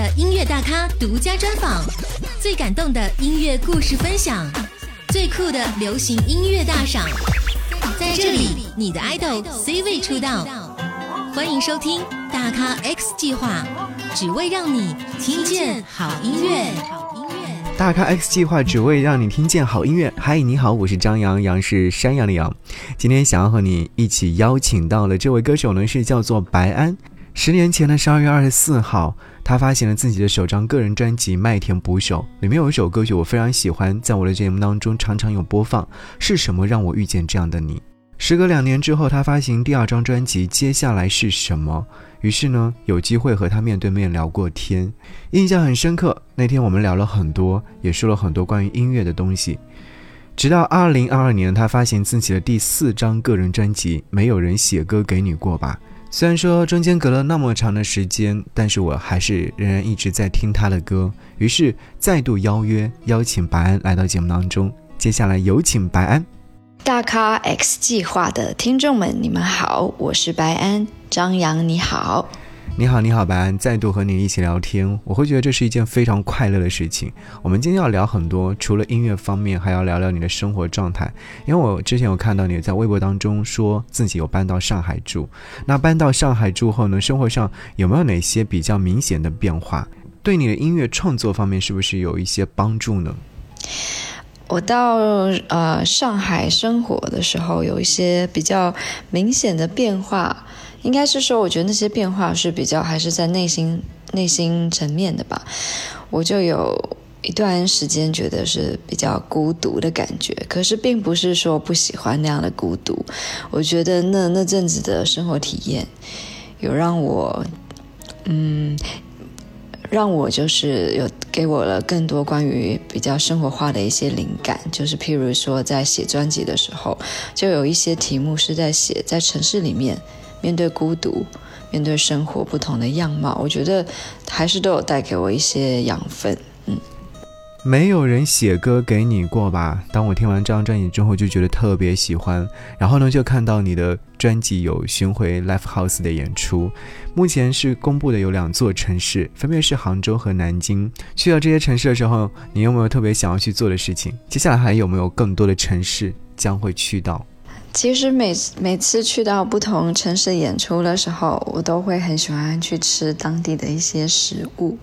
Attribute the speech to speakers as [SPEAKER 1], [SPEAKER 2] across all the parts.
[SPEAKER 1] 的音乐大咖独家专访，最感动的音乐故事分享，最酷的流行音乐大赏，在这里，你的 idol C 位出道。欢迎收听大咖 X 计划，只为让你听见好音乐。
[SPEAKER 2] 大咖 X 计划只为让你听见好音乐。嗨，你好，我是张扬，杨是山羊的羊。今天想要和你一起邀请到了这位歌手呢，是叫做白安。十年前的十二月二十四号，他发行了自己的首张个人专辑《麦田捕手》，里面有一首歌曲我非常喜欢，在我的节目当中常常有播放。是什么让我遇见这样的你？时隔两年之后，他发行第二张专辑《接下来是什么》，于是呢，有机会和他面对面聊过天，印象很深刻。那天我们聊了很多，也说了很多关于音乐的东西。直到二零二二年，他发行自己的第四张个人专辑《没有人写歌给你过吧》。虽然说中间隔了那么长的时间，但是我还是仍然一直在听他的歌。于是再度邀约邀请白安来到节目当中。接下来有请白安。
[SPEAKER 3] 大咖 X 计划的听众们，你们好，我是白安，张扬你好。
[SPEAKER 2] 你好，你好，白安，再度和你一起聊天，我会觉得这是一件非常快乐的事情。我们今天要聊很多，除了音乐方面，还要聊聊你的生活状态。因为我之前有看到你在微博当中说自己有搬到上海住，那搬到上海住后呢，生活上有没有哪些比较明显的变化？对你的音乐创作方面是不是有一些帮助呢？
[SPEAKER 3] 我到呃上海生活的时候，有一些比较明显的变化。应该是说，我觉得那些变化是比较还是在内心内心层面的吧。我就有一段时间觉得是比较孤独的感觉，可是并不是说不喜欢那样的孤独。我觉得那那阵子的生活体验，有让我，嗯，让我就是有给我了更多关于比较生活化的一些灵感。就是譬如说，在写专辑的时候，就有一些题目是在写在城市里面。面对孤独，面对生活不同的样貌，我觉得还是都有带给我一些养分。嗯，
[SPEAKER 2] 没有人写歌给你过吧？当我听完这张专辑之后，就觉得特别喜欢。然后呢，就看到你的专辑有巡回 Live House 的演出，目前是公布的有两座城市，分别是杭州和南京。去到这些城市的时候，你有没有特别想要去做的事情？接下来还有没有更多的城市将会去到？
[SPEAKER 3] 其实每每次去到不同城市演出的时候，我都会很喜欢去吃当地的一些食物。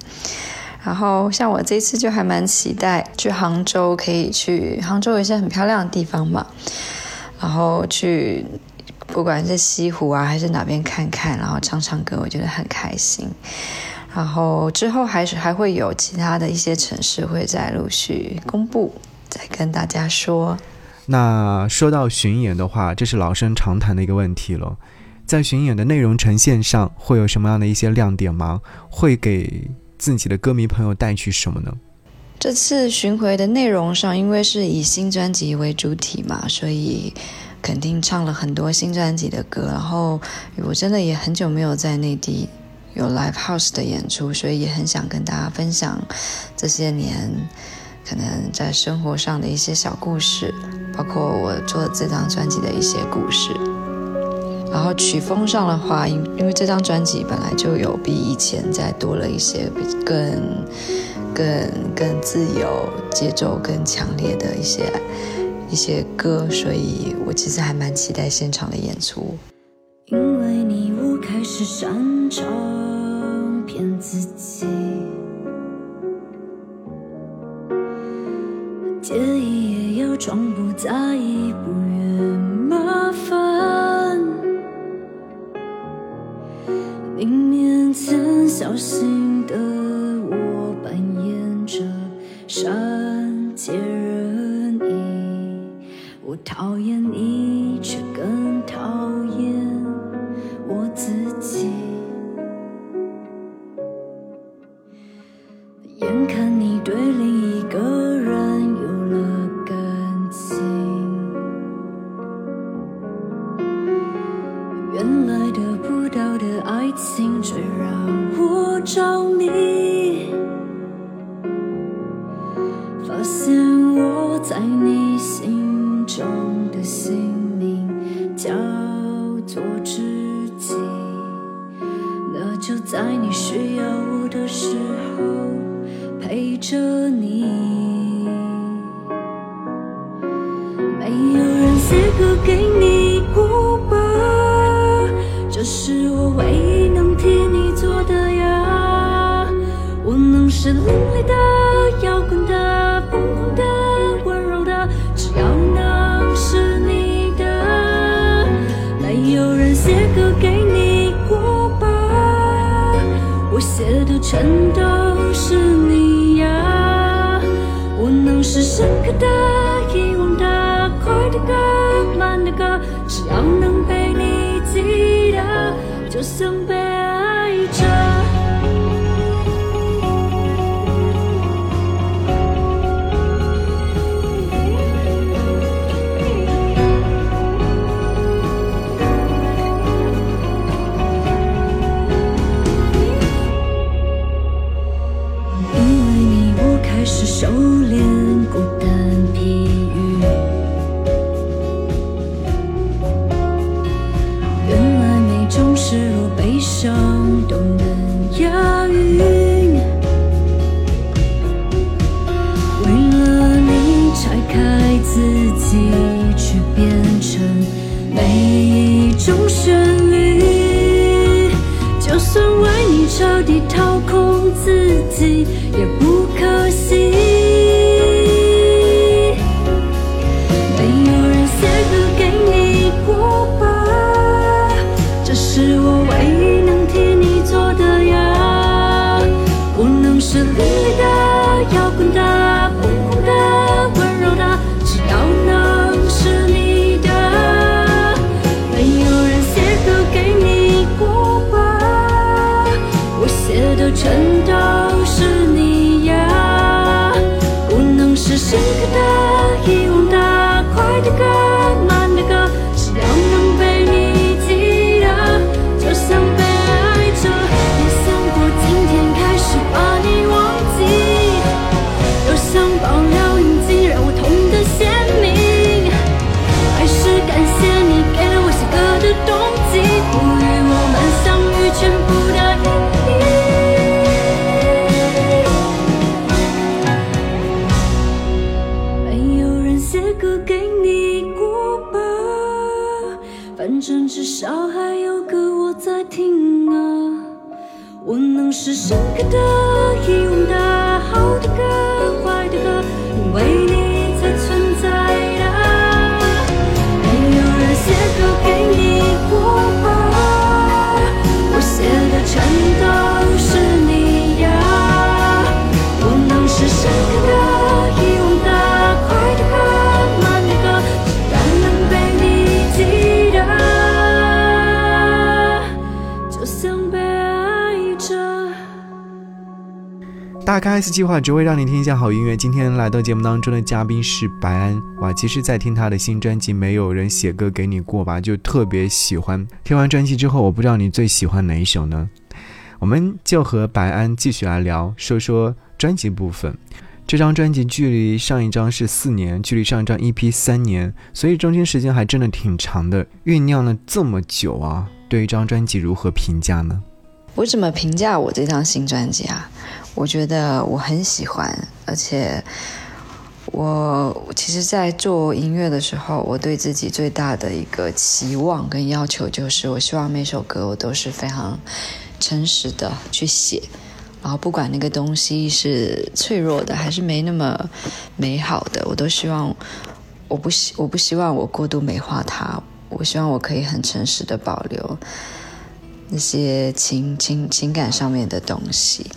[SPEAKER 3] 然后像我这次就还蛮期待去杭州，可以去杭州有一些很漂亮的地方嘛。然后去不管是西湖啊还是哪边看看，然后唱唱歌，我觉得很开心。然后之后还是还会有其他的一些城市会再陆续公布，再跟大家说。
[SPEAKER 2] 那说到巡演的话，这是老生常谈的一个问题了。在巡演的内容呈现上，会有什么样的一些亮点吗？会给自己的歌迷朋友带去什么呢？
[SPEAKER 3] 这次巡回的内容上，因为是以新专辑为主体嘛，所以肯定唱了很多新专辑的歌。然后我真的也很久没有在内地有 live house 的演出，所以也很想跟大家分享这些年可能在生活上的一些小故事。包括我做这张专辑的一些故事，然后曲风上的话，因因为这张专辑本来就有比以前再多了一些更、更、更自由、节奏更强烈的一些一些歌，所以我其实还蛮期待现场的演出。
[SPEAKER 4] 因为你我开始擅长骗自己，介意也要装不。在意不愿麻烦，明明曾小心时候陪。着你。没有人写歌给你过吧？这是我唯一能替你做的呀。我能是另类的、全都是你呀。我能是深刻的、遗忘的、快的歌、慢的歌，只要能被你记得，就像被是我唯一能替你做的呀。不能是另类的、是深刻的、
[SPEAKER 2] 大咖 S 计划只会让你听一下好音乐。今天来到节目当中的嘉宾是白安，哇，其实，在听他的新专辑《没有人写歌给你过吧》，就特别喜欢。听完专辑之后，我不知道你最喜欢哪一首呢？我们就和白安继续来聊，说说专辑部分。这张专辑距离上一张是四年，距离上一张 EP 三年，所以中间时间还真的挺长的，酝酿了这么久啊。对一张专辑如何评价呢？
[SPEAKER 3] 我怎么评价我这张新专辑啊？我觉得我很喜欢，而且我其实，在做音乐的时候，我对自己最大的一个期望跟要求就是，我希望每首歌我都是非常诚实的去写，然后不管那个东西是脆弱的还是没那么美好的，我都希望我不希我不希望我过度美化它，我希望我可以很诚实的保留那些情情情感上面的东西。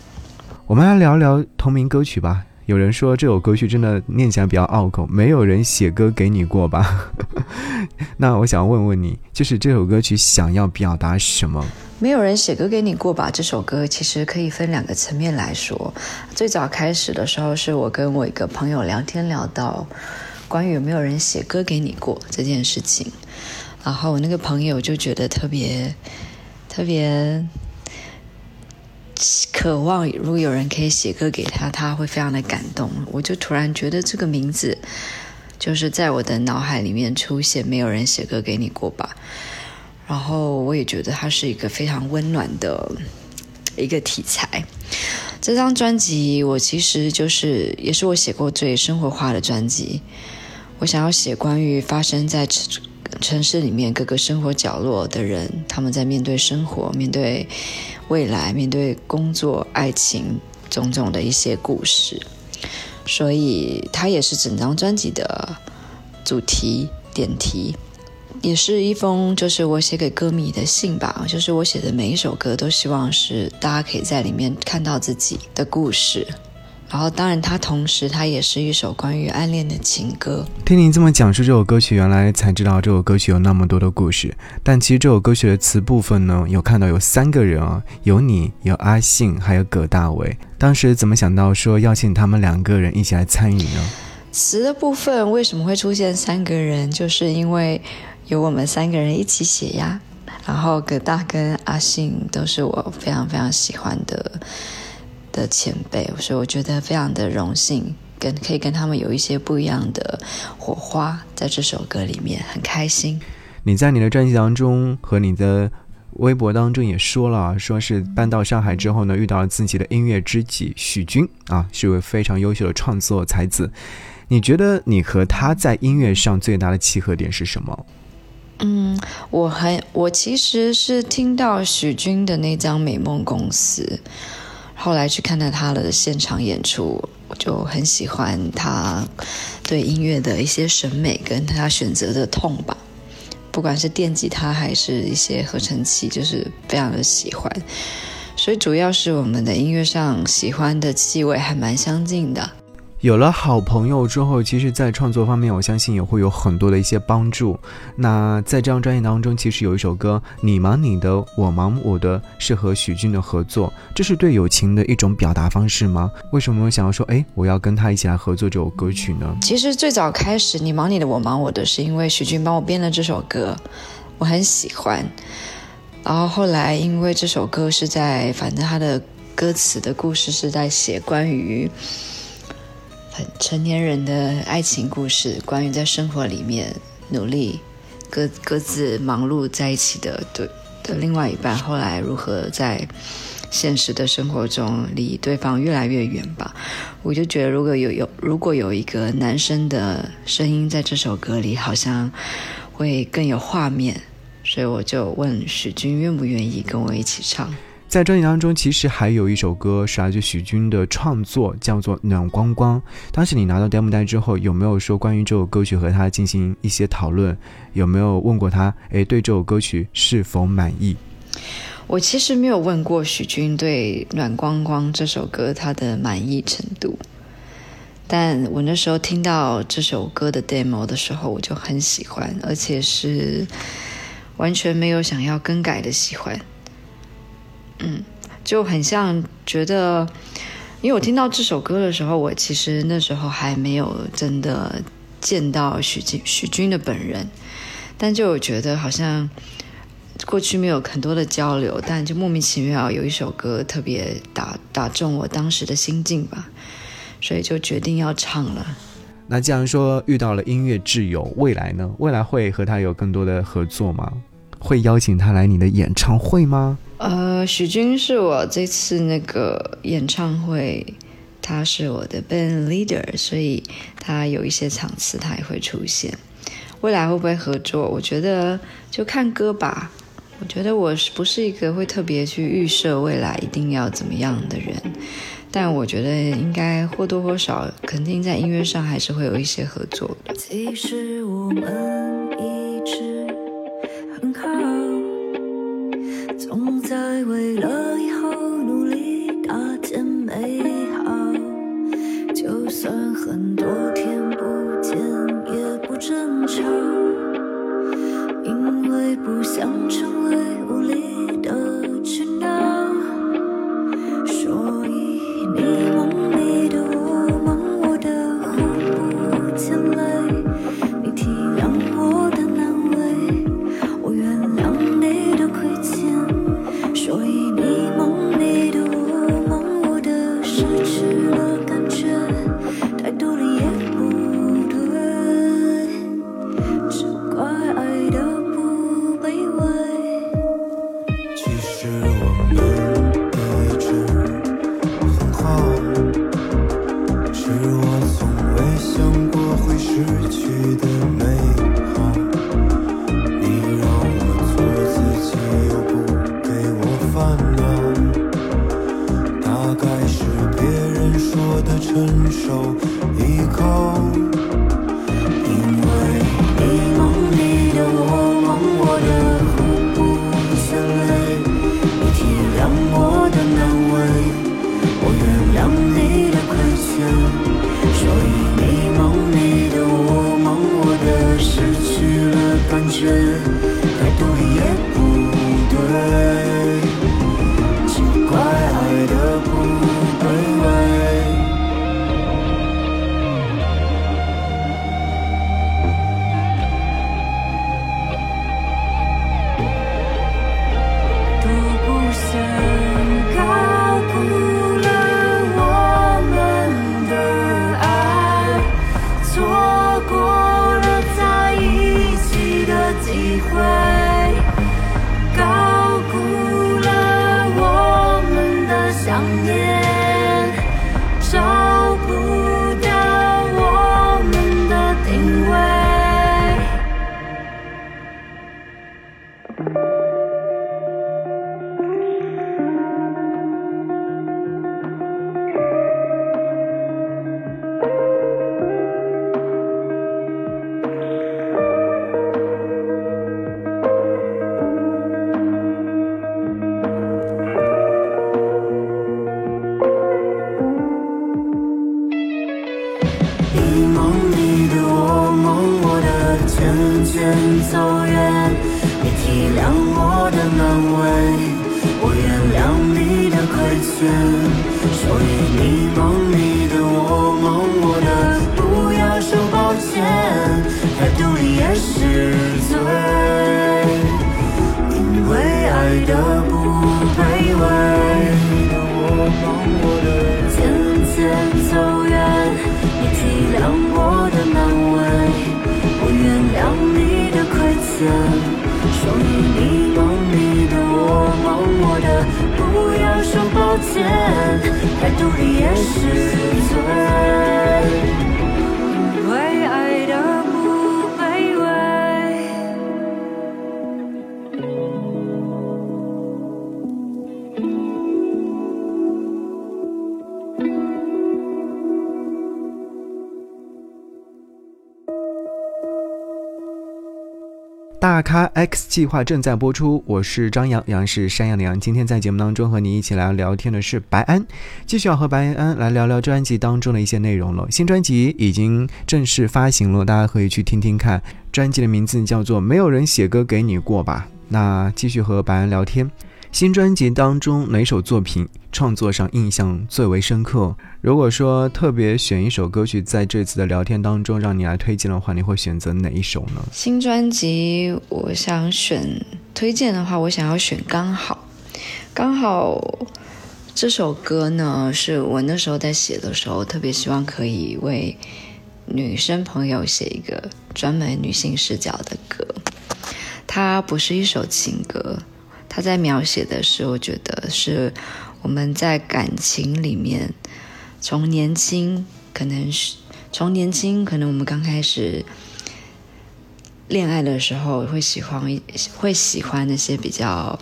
[SPEAKER 2] 我们来聊聊同名歌曲吧。有人说这首歌曲真的念起来比较拗口，没有人写歌给你过吧？那我想问问你，就是这首歌曲想要表达什么？
[SPEAKER 3] 没有人写歌给你过吧？这首歌其实可以分两个层面来说。最早开始的时候，是我跟我一个朋友聊天聊到关于有没有人写歌给你过这件事情，然后我那个朋友就觉得特别特别渴望，如果有人可以写歌给他，他会非常的感动。我就突然觉得这个名字就是在我的脑海里面出现，没有人写歌给你过吧。然后我也觉得它是一个非常温暖的一个题材。这张专辑我其实就是也是我写过最生活化的专辑。我想要写关于发生在城城市里面各个生活角落的人，他们在面对生活、面对未来、面对工作、爱情种种的一些故事。所以它也是整张专辑的主题点题。也是一封，就是我写给歌迷的信吧。就是我写的每一首歌，都希望是大家可以在里面看到自己的故事。然后，当然，它同时它也是一首关于暗恋的情歌。
[SPEAKER 2] 听您这么讲述这首歌曲，原来才知道这首歌曲有那么多的故事。但其实这首歌曲的词部分呢，有看到有三个人啊，有你，有阿信，还有葛大为。当时怎么想到说邀请他们两个人一起来参与呢？
[SPEAKER 3] 词的部分为什么会出现三个人？就是因为。有我们三个人一起写呀，然后葛大跟阿信都是我非常非常喜欢的的前辈，所以我觉得非常的荣幸，跟可以跟他们有一些不一样的火花，在这首歌里面很开心。
[SPEAKER 2] 你在你的专辑当中和你的微博当中也说了，说是搬到上海之后呢，遇到了自己的音乐知己许军啊，是一位非常优秀的创作才子。你觉得你和他在音乐上最大的契合点是什么？
[SPEAKER 3] 嗯，我很我其实是听到许军的那张《美梦公司》，后来去看到他的现场演出，我就很喜欢他对音乐的一些审美跟他选择的痛吧，不管是电吉他还是一些合成器，就是非常的喜欢，所以主要是我们的音乐上喜欢的气味还蛮相近的。
[SPEAKER 2] 有了好朋友之后，其实，在创作方面，我相信也会有很多的一些帮助。那在这张专辑当中，其实有一首歌《你忙你的，我忙我的》，是和许俊的合作，这是对友情的一种表达方式吗？为什么想要说，哎，我要跟他一起来合作这首歌曲呢？
[SPEAKER 3] 其实最早开始，《你忙你的，我忙我的》，是因为许俊帮我编了这首歌，我很喜欢。然后后来，因为这首歌是在，反正他的歌词的故事是在写关于。成年人的爱情故事，关于在生活里面努力各各自忙碌在一起的对的另外一半，后来如何在现实的生活中离对方越来越远吧？我就觉得，如果有有如果有一个男生的声音在这首歌里，好像会更有画面，所以我就问许君愿不愿意跟我一起唱。
[SPEAKER 2] 在专辑当中，其实还有一首歌是来自许军的创作，叫做《暖光光》。当时你拿到 demo 带之后，有没有说关于这首歌曲和他进行一些讨论？有没有问过他，哎，对这首歌曲是否满意？
[SPEAKER 3] 我其实没有问过许军对《暖光光》这首歌他的满意程度，但我那时候听到这首歌的 demo 的时候，我就很喜欢，而且是完全没有想要更改的喜欢。嗯，就很像觉得，因为我听到这首歌的时候，我其实那时候还没有真的见到许君许君的本人，但就觉得好像过去没有很多的交流，但就莫名其妙有一首歌特别打打中我当时的心境吧，所以就决定要唱了。
[SPEAKER 2] 那既然说遇到了音乐挚友，未来呢？未来会和他有更多的合作吗？会邀请他来你的演唱会吗？
[SPEAKER 3] 呃，许军是我这次那个演唱会，他是我的 band leader，所以他有一些场次他也会出现。未来会不会合作？我觉得就看歌吧。我觉得我是不是一个会特别去预设未来一定要怎么样的人？但我觉得应该或多或少，肯定在音乐上还是会有一些合作的。
[SPEAKER 4] 其实我们一直很好。总在为了以后努力搭建美好，就算很多天不见也不争吵，因为不想成为梦里的我，梦我的渐渐走远。你体谅我的难为，我原谅你的亏欠。所以你梦里的我，梦我的不要说抱歉，态度里也是罪。因为爱的的亏欠，所以你梦里的我，梦我的不要说抱歉，太独立也是罪。因为爱的不卑微。
[SPEAKER 2] 咖 X 计划正在播出，我是张扬，杨是山羊的羊。今天在节目当中和你一起来聊天的是白安，继续要和白安来聊聊专辑当中的一些内容了。新专辑已经正式发行了，大家可以去听听看。专辑的名字叫做《没有人写歌给你过吧》。那继续和白安聊天。新专辑当中哪首作品创作上印象最为深刻？如果说特别选一首歌曲在这次的聊天当中让你来推荐的话，你会选择哪一首呢？
[SPEAKER 3] 新专辑，我想选推荐的话，我想要选《刚好》。刚好这首歌呢，是我那时候在写的时候，特别希望可以为女生朋友写一个专门女性视角的歌。它不是一首情歌，他在描写的是，我觉得是我们在感情里面，从年轻可能是从年轻，可能我们刚开始恋爱的时候会喜欢会喜欢那些比较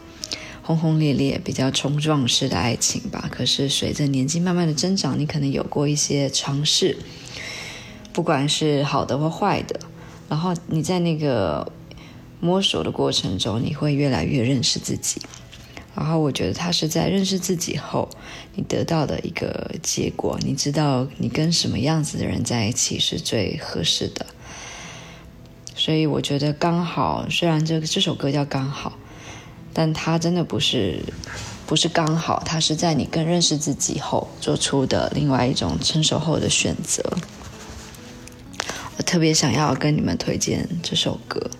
[SPEAKER 3] 轰轰烈烈、比较冲撞式的爱情吧。可是随着年纪慢慢的增长，你可能有过一些尝试，不管是好的或坏的，然后你在那个摸索的过程中，你会越来越认识自己。然后我觉得他是在认识自己后，你得到的一个结果。你知道你跟什么样子的人在一起是最合适的。所以我觉得刚好，虽然这这首歌叫刚好，但它真的不是不是刚好，它是在你更认识自己后做出的另外一种成熟后的选择。我特别想要跟你们推荐这首歌，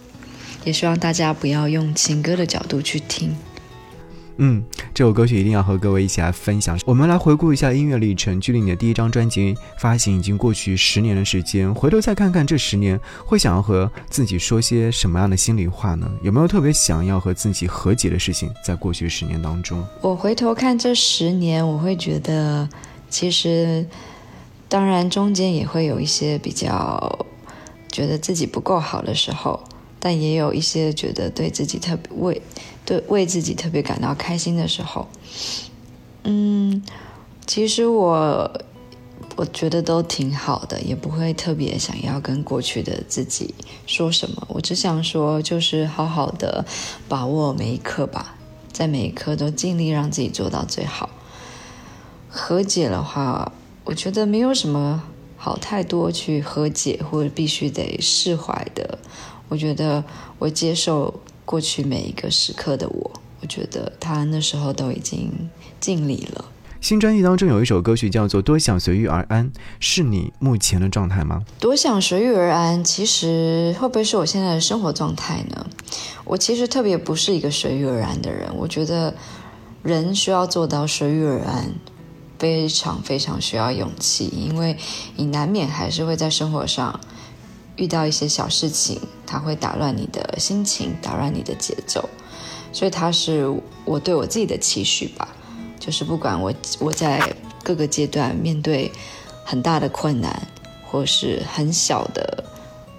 [SPEAKER 3] 也希望大家不要用情歌的角度去听。
[SPEAKER 2] 嗯，这首歌曲一定要和各位一起来分享。我们来回顾一下音乐历程，距离你的第一张专辑发行已经过去十年的时间，回头再看看这十年，会想要和自己说些什么样的心里话呢？有没有特别想要和自己和解的事情，在过去十年当中？
[SPEAKER 3] 我回头看这十年，我会觉得，其实当然中间也会有一些比较觉得自己不够好的时候，但也有一些觉得对自己特别为对为自己特别感到开心的时候。嗯，其实我我觉得都挺好的，也不会特别想要跟过去的自己说什么。我只想说，就是好好的把握每一刻吧，在每一刻都尽力让自己做到最好。和解的话，我觉得没有什么好太多去和解或者必须得释怀的。我觉得我接受过去每一个时刻的我，我觉得他那时候都已经尽力了。
[SPEAKER 2] 新专辑当中有一首歌曲叫做《多想随遇而安》，是你目前的状态吗？
[SPEAKER 3] 多想随遇而安，其实会不会是我现在的生活状态呢？我其实特别不是一个随遇而安的人。我觉得人需要做到随遇而安，非常非常需要勇气，因为你难免还是会在生活上遇到一些小事情，它会打乱你的心情，打乱你的节奏。所以，它是我对我自己的期许吧。就是不管我我在各个阶段面对很大的困难，或是很小的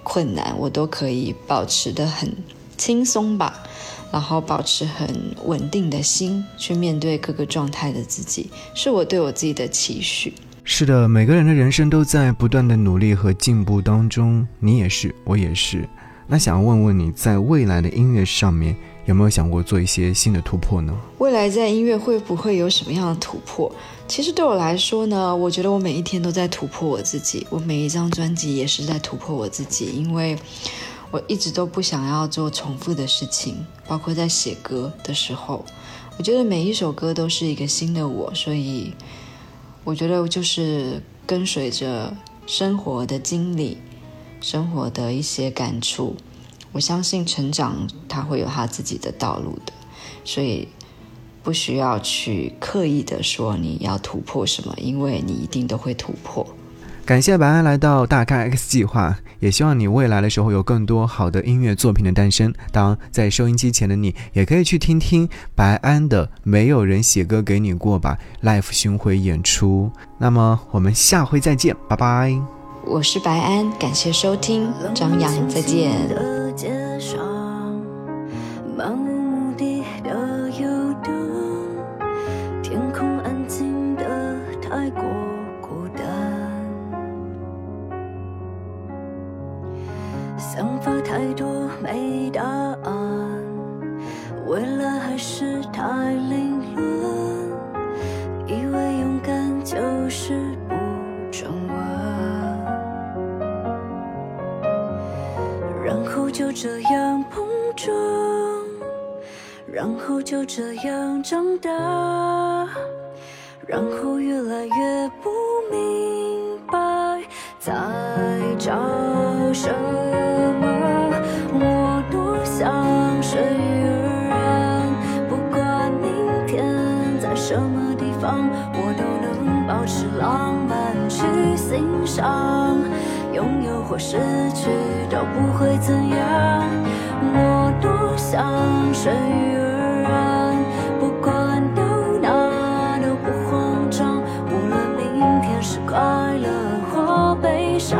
[SPEAKER 3] 困难，我都可以保持的很轻松吧，然后保持很稳定的心去面对各个状态的自己，是我对我自己的期许。
[SPEAKER 2] 是的，每个人的人生都在不断的努力和进步当中，你也是，我也是。那想要问问你在未来的音乐上面。有没有想过做一些新的突破呢？
[SPEAKER 3] 未来在音乐会不会有什么样的突破？其实对我来说呢，我觉得我每一天都在突破我自己，我每一张专辑也是在突破我自己，因为我一直都不想要做重复的事情，包括在写歌的时候，我觉得每一首歌都是一个新的我，所以我觉得就是跟随着生活的经历，生活的一些感触。我相信成长，它会有它自己的道路的，所以不需要去刻意的说你要突破什么，因为你一定都会突破。
[SPEAKER 2] 感谢白安来到大咖 X 计划，也希望你未来的时候有更多好的音乐作品的诞生。当在收音机前的你，也可以去听听白安的《没有人写歌给你过》吧，Live 巡回演出。那么我们下回再见，拜拜。
[SPEAKER 3] 我是白安，感谢收听，张扬，再见。
[SPEAKER 4] 街上漫无目的的游荡，天空安静的太过太多没答案，未来还是太凌乱，以为勇敢就是不转弯。然后就这样碰撞，然后就这样长大，然后越来越不明白在找什么。想。拥有或失去都不会怎样，我多想顺遇而安，不管到哪都不慌张，无论明天是快乐或悲伤，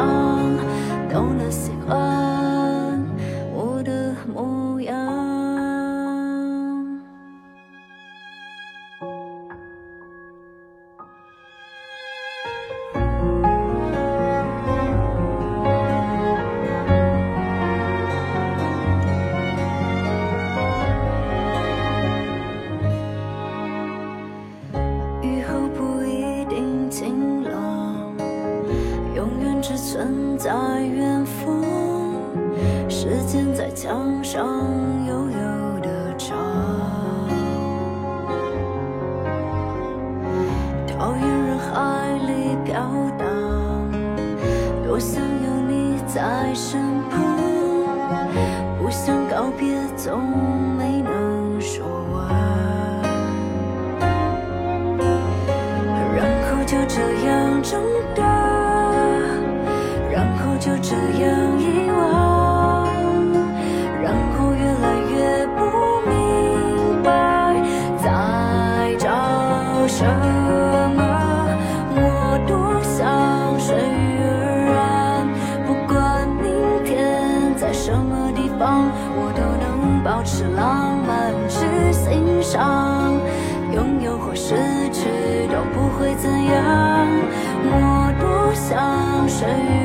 [SPEAKER 4] 谁？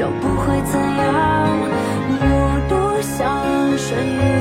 [SPEAKER 4] 都不会怎样。我多想睡。